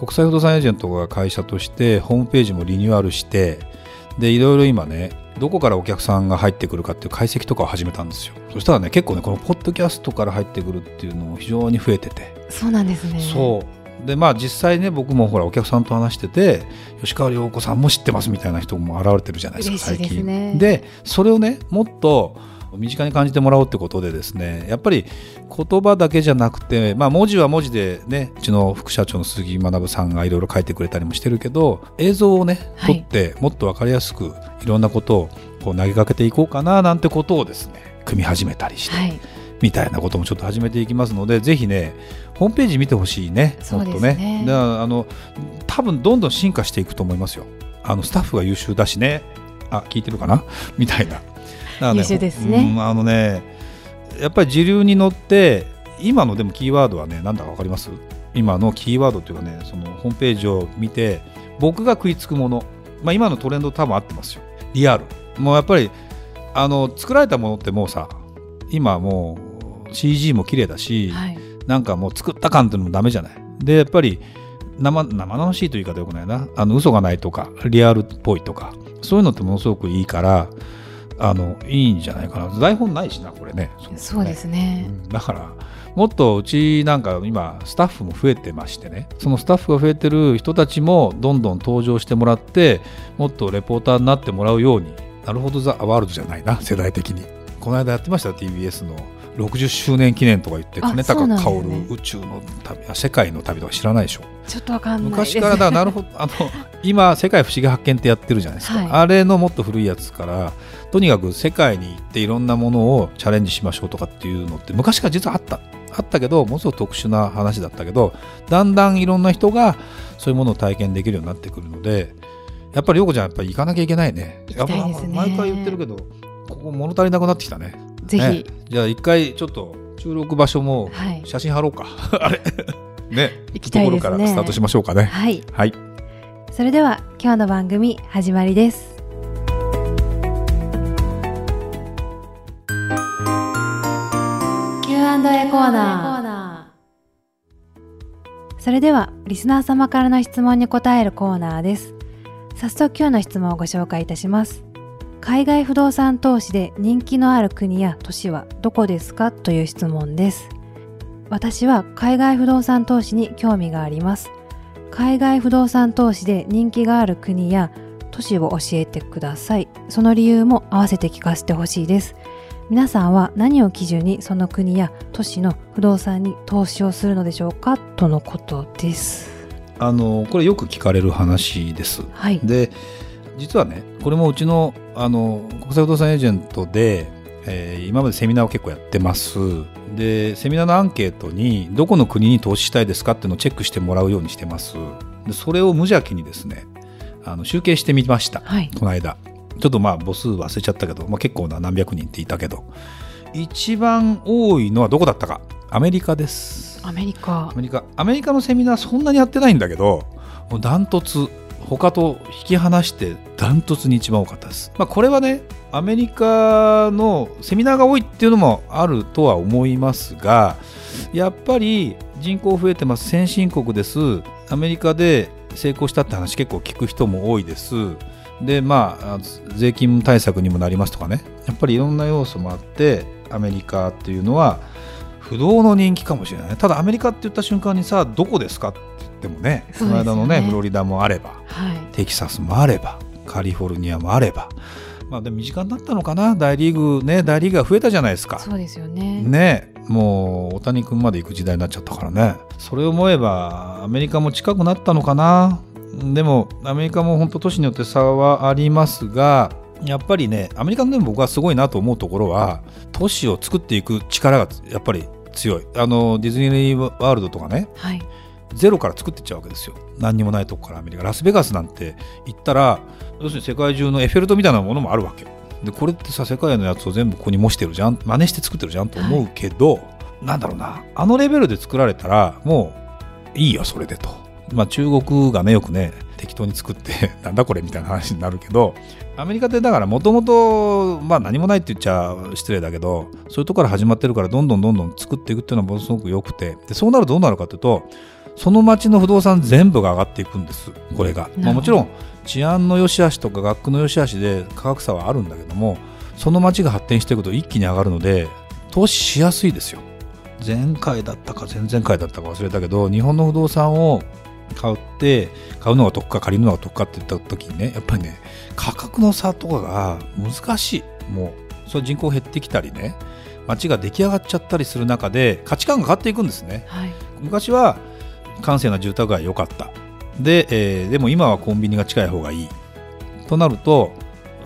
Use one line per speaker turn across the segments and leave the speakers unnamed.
国際不動産エージェントが会社としてホームページもリニューアルしてでいろいろ今ねどこからお客さんが入ってくるかっていう解析とかを始めたんですよ。そしたらね結構ねこのポッドキャストから入ってくるっていうのも非常に増えてて。
そうなんですね。
そう。でまあ実際ね僕もほらお客さんと話してて吉川涼子さんも知ってますみたいな人も現れてるじゃないですか
嬉しいですね。
でそれをねもっと身近に感じてもらおうってことでですねやっぱり言葉だけじゃなくて、まあ、文字は文字でねうちの副社長の鈴木学さんがいろいろ書いてくれたりもしてるけど映像をね撮
はい。
ってもっと分かりやすくいろんなことをこう投げかけていこうかななんてことをですね組み始めたりして、
はい。
みたいなこともちょっと始めていきますのでぜひねホームページ見てほしいねもっとね。
ね
だからあの多分どんどん進化していくと思いますよ。あのスタッフが優秀だしね。あ聞いてるかな？みたいなだから
優秀ですね。
うんあのねやっぱり時流に乗って今のでもキーワードはねなんだかわかります？今のキーワードっていうかねそのホームページを見て僕が食いつくもの、まあ、今のトレンド多分合ってますよ。リアル。もうやっぱりあの作られたものってもうさ今もう CG も綺麗だし、
はい。
なんかもう作った感っていうのもダメじゃない？でやっぱり生生々しいという言い方よくないな。あの嘘がないとかリアルっぽいとかそういうのってものすごくいいからあのいいんじゃないかな。台本ないしなこれね。ね。
そうですね。
うん。だからもっとうちなんか今スタッフも増えてましてね。そのスタッフが増えてる人たちもどんどん登場してもらってもっとレポーターになってもらうように。なるほどザ・ワールドじゃないな世代的に。この間やってましたよ TBS の60周年記念とか言って
あ
金高薫
よね。
宇宙の旅あ世界の旅とか知らないでしょ。
ちょっとわかんない。
昔からだなるほど。あの今「世界不思議発見」ってやってるじゃないですか、
はい。
あれのもっと古いやつからとにかく世界に行っていろんなものをチャレンジしましょうとかっていうのって昔から実はあった。あったけどものすごく特殊な話だったけどだんだんいろんな人がそういうものを体験できるようになってくるのでやっぱり陽子ちゃんやっぱり行かなきゃいけないね。
行きたいですね。
やっぱ毎回言ってるけどここ物足りなくなってきたね
ぜひ、
ね。じゃあ一回ちょっと収録場所も
はい。
写真貼ろうか。あれ。ね。
行きたいですね。
ところからスタートしましょうかね。
はい。
はい。
それでは今日の番組始まりです「Q&A コーナー」それではリスナー様からの質問に答えるコーナーです。早速今日の質問をご紹介いたします海外不動産投資で人気のある国や都市はどこですか？という質問です。私は海外不動産投資に興味があります。海外不動産投資で人気がある国や都市を教えてください。その理由も合わせて聞かせてほしいです。皆さんは何を基準にその国や都市の不動産に投資をするのでしょうか？とのことです。
あのこれよく聞かれる話です。
はい。
で実はねこれもうちのあの国際不動産エージェントで、えー今までセミナーを結構やってます。でセミナーのアンケートにどこの国に投資したいですかっていうのをチェックしてもらうようにしてます。でそれを無邪気にですねあの集計してみました。
はい
この間ちょっとまあ母数忘れちゃったけど、まあ、結構な何百人っていたけど一番多いのはどこだったかアメリカです。
アメリカ
アメリカアメリカのセミナーそんなにやってないんだけどダントツ他と引き離してダントツに一番多かったです、まあ、これはねアメリカのセミナーが多いっていうのもあるとは思いますがやっぱり人口増えてます。先進国です。アメリカで成功したって話結構聞く人も多いです。でまあ税金対策にもなりますとかね。やっぱりいろんな要素もあってアメリカっていうのは不動の人気かもしれないただアメリカって言った瞬間にさどこですかって言ってもね
そうですよね。
の間のねフロリダもあれば
はい。
テキサスもあればカリフォルニアもあれば。まあでも身近になったのかな？大リーグね大リーグが増えたじゃないですか。
そうですよね。
ねもう大谷君まで行く時代になっちゃったからね。それを思えばアメリカも近くなったのかな？でもアメリカも本当都市によって差はありますがやっぱりねアメリカのでも僕はすごいなと思うところは都市を作っていく力がやっぱり強い。あのディズニーワールドとかね。
はい
ゼロから作っていっちゃうわけですよ。何にもないとこからアメリカ。ラスベガスなんて行ったら要するに世界中のエッフェル塔みたいなものもあるわけ。でこれってさ世界のやつを全部ここに模してるじゃん。真似して作ってるじゃんと思うけど、はい、なんだろうな。あのレベルで作られたらもういいよそれでと、まあ、中国がねよくね適当に作って なんだこれみたいな話になるけどアメリカってだからもともと何もないって言っちゃ失礼だけどそういうとこから始まってるからどんどんどんどん作っていくっていうのはものすごく良くて。でそうなるとどうなるかというとその町の不動産全部が上がっていくんですこれが、まあ、もちろん治安の良し悪しとか学区の良し悪しで価格差はあるんだけどもその町が発展していくと一気に上がるので投資しやすいですよ。前回だったか前々回。だったか忘れたけど日本の不動産を買って買うのが得か借りるのが得かって言った時にねやっぱりね価格の差とかが難しい。もうそれ人口減ってきたりね街が出来上がっちゃったりする中で価値観が変わっていくんですね、はい、昔は閑静な住宅が良かった。で,、えー、でも今はコンビニが近い方がいい。となると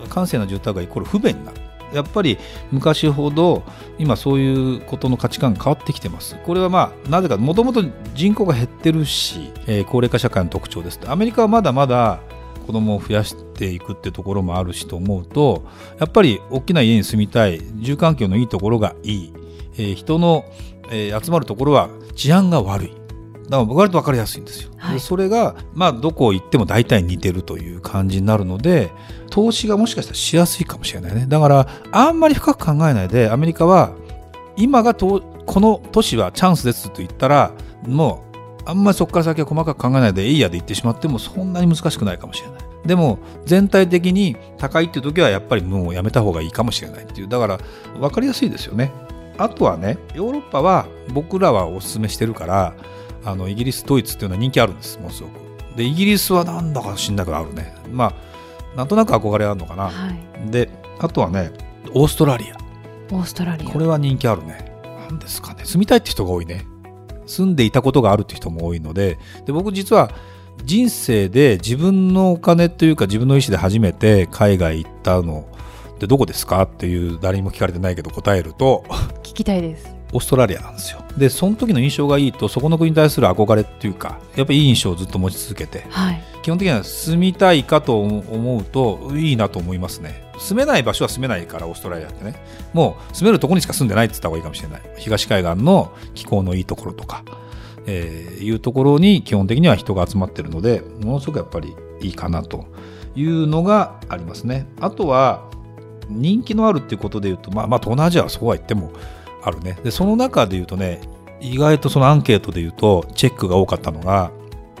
閑静な住宅がイコール不便になる。やっぱり昔ほど今そういうことの価値観が変わってきてます。これはまあなぜかもともと人口が減ってるし、えー、高齢化社会の特徴です。アメリカはまだまだ子供を増やしていくってところもあるしと思うとやっぱり大きな家に住みたい住環境のいいところがいい、えー、人の、えー、集まるところは治安が悪い。だから割と分かりやすいんですよ。はい、でそれが、まあ、どこ行っても大体似てるという感じになるので投資がもしかしたらしやすいかもしれないね。だからあんまり深く考えないでアメリカは今がとこの都市はチャンスですと言ったらもうあんまりそこから先は細かく考えないでエイヤで行ってしまってもそんなに難しくないかもしれない。でも全体的に高いっていう時はやっぱりもうやめた方がいいかもしれないっていうだから分かりやすいですよね。あとはねヨーロッパは僕らはおすすめしてるからあのイギリスドイツっていうのは人気あるんですものすごく。でイギリスはなんだか知んなくあるね。まあなんとなく憧れあるのかな、はい、であとはねオーストラリア。
オーストラリア。
これは人気あるね。何ですかね。住みたいって人が多いね。住んでいたことがあるって人も多いので。で僕実は人生で自分のお金というか自分の意思で初めて海外行ったのでどこですか？っていう誰にも聞かれてないけど答えると。
聞きたいです
オーストラリアなんですよ。でその時の印象がいいとそこの国に対する憧れっていうかやっぱりいい印象をずっと持ち続けて、はい、基本的には住みたいかと思うといいなと思いますね。住めない場所は住めないからオーストラリアってね。もう住めるところにしか住んでないって言った方がいいかもしれない。東海岸の気候のいいところとか、えー、いうところに基本的には人が集まってるのでものすごくやっぱりいいかなというのがありますね。あとは人気のあるっていうことでいうとまあまあ東南アジアはそうは言ってもあるね。でその中で言うとね意外とそのアンケートで言うとチェックが多かったのが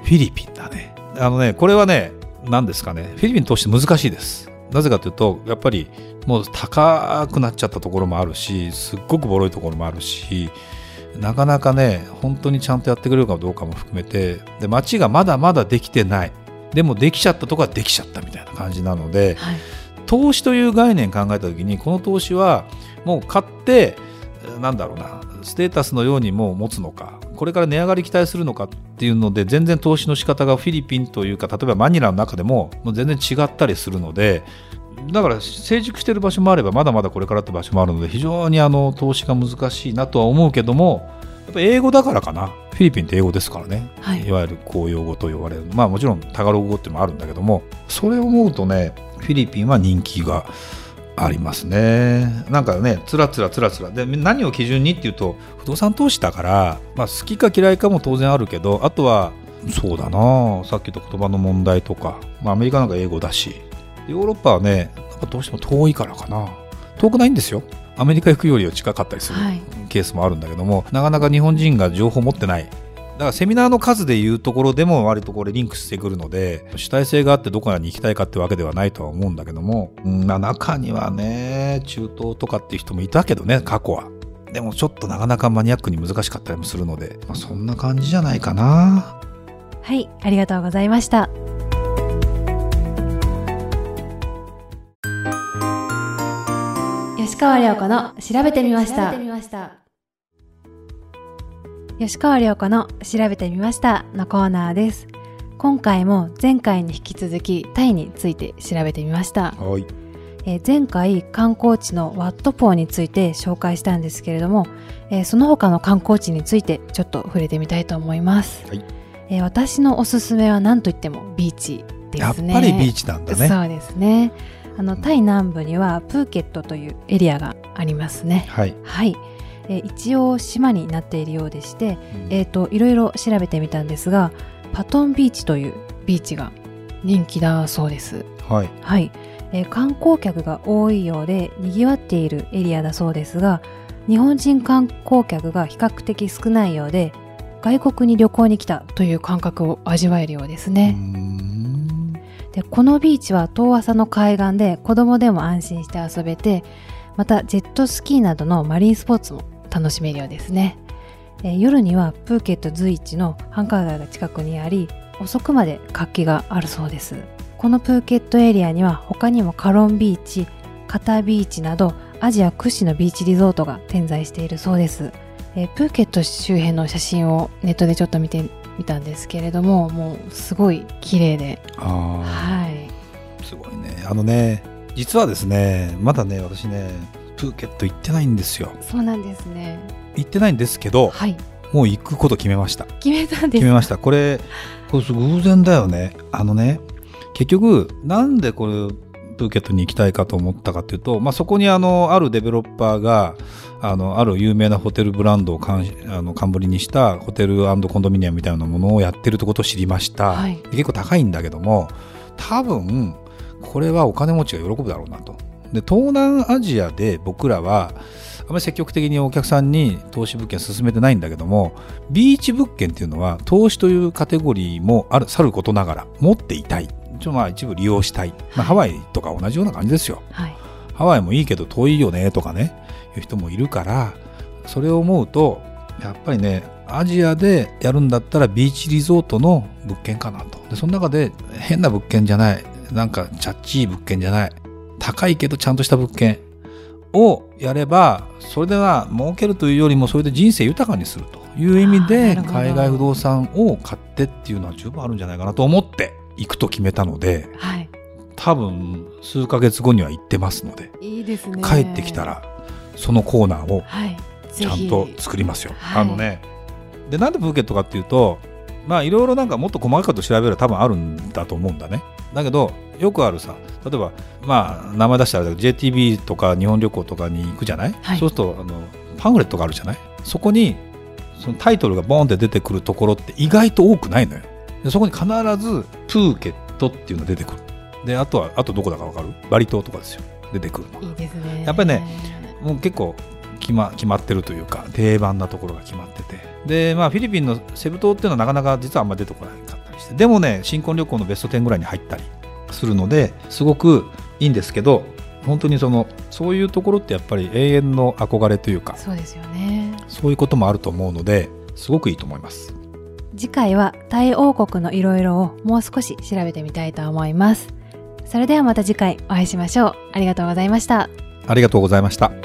フィリピンだね。あのねこれはね何ですかね。フィリピンとして難しいです。なぜかというとやっぱりもう高くなっちゃったところもあるしすっごくボロいところもあるしなかなかね本当にちゃんとやってくれるかどうかも含めてで街がまだまだできてない。でもできちゃったとこはできちゃったみたいな感じなので、はい、投資という概念考えた時にこの投資はもう買ってなんだろうなステータスのようにも持つのかこれから値上がり期待するのかっていうので全然投資の仕方がフィリピンというか例えばマニラの中でももう全然違ったりするのでだから成熟している場所もあればまだまだこれからって場所もあるので非常にあの投資が難しいなとは思うけどもやっぱ英語だからかな。フィリピンって英語ですからね、はい、いわゆる公用語と呼ばれる。まあもちろんタガログ語っていうのもあるんだけどもそれを思うとねフィリピンは人気がありますね。なんかね、つらつらつらつら。で、何を基準にっていうと、不動産投資だから、まあ、好きか嫌いかも当然あるけど、あとは、そうだなさっき言った言葉の問題とか、まあ、アメリカなんか英語だし、ヨーロッパはね、なんかどうしても遠いからかな。遠くないんですよ。アメリカ行くよりは近かったりするケースもあるんだけども、はい、なかなか日本人が情報を持ってないだからセミナーの数でいうところでも割とこれリンクしてくるので主体性があってどこに行きたいかってわけではないとは思うんだけども、うんまあ、中にはね中東とかっていう人もいたけどね過去は。でもちょっとなかなかマニアックに難しかったりもするので、まあ、そんな感じじゃないかな。
はいありがとうございました。吉川亮子の調べてみました吉川亮子の調べてみましたのコーナーです。今回も前回に引き続きタイについて調べてみました。はい。えー、前回観光地のワットポーについて紹介したんですけれども、えー、その他の観光地についてちょっと触れてみたいと思います。はい。えー私のおすすめは何といってもビーチですね
やっぱりビーチなんだね
そうですねあのタイ南部にはプーケットというエリアがありますね
はい、
はい、えー一応島になっているようでして、えー、といろいろ調べてみたんですがパトンビーチというビーチが人気だそうです。
はい。
はい、えー観光客が多いようで賑わっているエリアだそうですが日本人観光客が比較的少ないようで外国に旅行に来たという感覚を味わえるようですね、
ん。
でこのビーチは遠浅の海岸で子供でも安心して遊べてまたジェットスキーなどのマリンスポーツも楽しめるようですね、えー夜にはプーケット随一の繁華街が近くにあり遅くまで活気があるそうです。このプーケットエリアには他にもカロンビーチカタビーチなどアジア屈指のビーチリゾートが点在しているそうです、えープーケット周辺の写真をネットでちょっと見てみたんですけれどももうすごい綺麗で。
あ
はい。
あすごいね。あのね実はですねまだね私ねプーケット行ってないんですよ。
そうなんですね。
行ってないんですけど
はい。
もう行くこと決めました。
決めたんです
決めました。これこれ偶然だよね。あのね結局なんでこれプーケットに行きたいかと思ったかというと、まあ、そこにあのあるデベロッパーがあのある有名なホテルブランドをかんあの冠にしたホテルコンドミニアムみたいなものをやってるってことを知りました、
はい。
で結構高いんだけども多分これはお金持ちが喜ぶだろうなとで東南アジアで僕らはあまり積極的にお客さんに投資物件進めてないんだけどもビーチ物件っていうのは投資というカテゴリーもあるさることながら持っていたい。ちょまあ一部利用したい、まあ、ハワイとか同じような感じですよ。
はい。
ハワイもいいけど遠いよねとかねいう人もいるからそれを思うとやっぱりねアジアでやるんだったらビーチリゾートの物件かなと。でその中で変な物件じゃないなんかチャッチい物件じゃない高いけどちゃんとした物件をやればそれでは儲けるというよりもそれで人生豊かにするという意味で海外不動産を買ってっていうのは十分あるんじゃないかなと思って行くと決めたので
はい。
多分数ヶ月後には行ってますので
いいですね。
帰ってきたらそのコーナーを
はい。
ちゃんと作りますよ。
はい
あのねでなんでプーケットかっていうとまあいろいろなんかもっと細かいこと調べれば多分あるんだと思うんだね。だけどよくあるさ例えばまあ名前出したら JTB とか日本旅行とかに行くじゃない、
はい。
そうするとあのパンフレットがあるじゃない？そこにそのタイトルがボーンって出てくるところって意外と多くないのよ。でそこに必ずプーケットっていうのが出てくる。であとはあとどこだかわかる？バリ島とかですよ。出てくるの。
いいですね。
やっぱりねもう結構決ま決まってるというか定番なところが決まってて。でまあフィリピンのセブ島っていうのはなかなか実はあんまり出てこなかったりして。でもね新婚旅行のベスト10ぐらいに入ったりするのですごくいいんですけど本当にそのそういうところってやっぱり永遠の憧れというか
そうですよね。
そういうこともあると思うのですごくいいと思います。
次回はタイ王国のいろいろをもう少し調べてみたいと思います。それではまた次回お会いしましょう。ありがとうございました。
ありがとうございました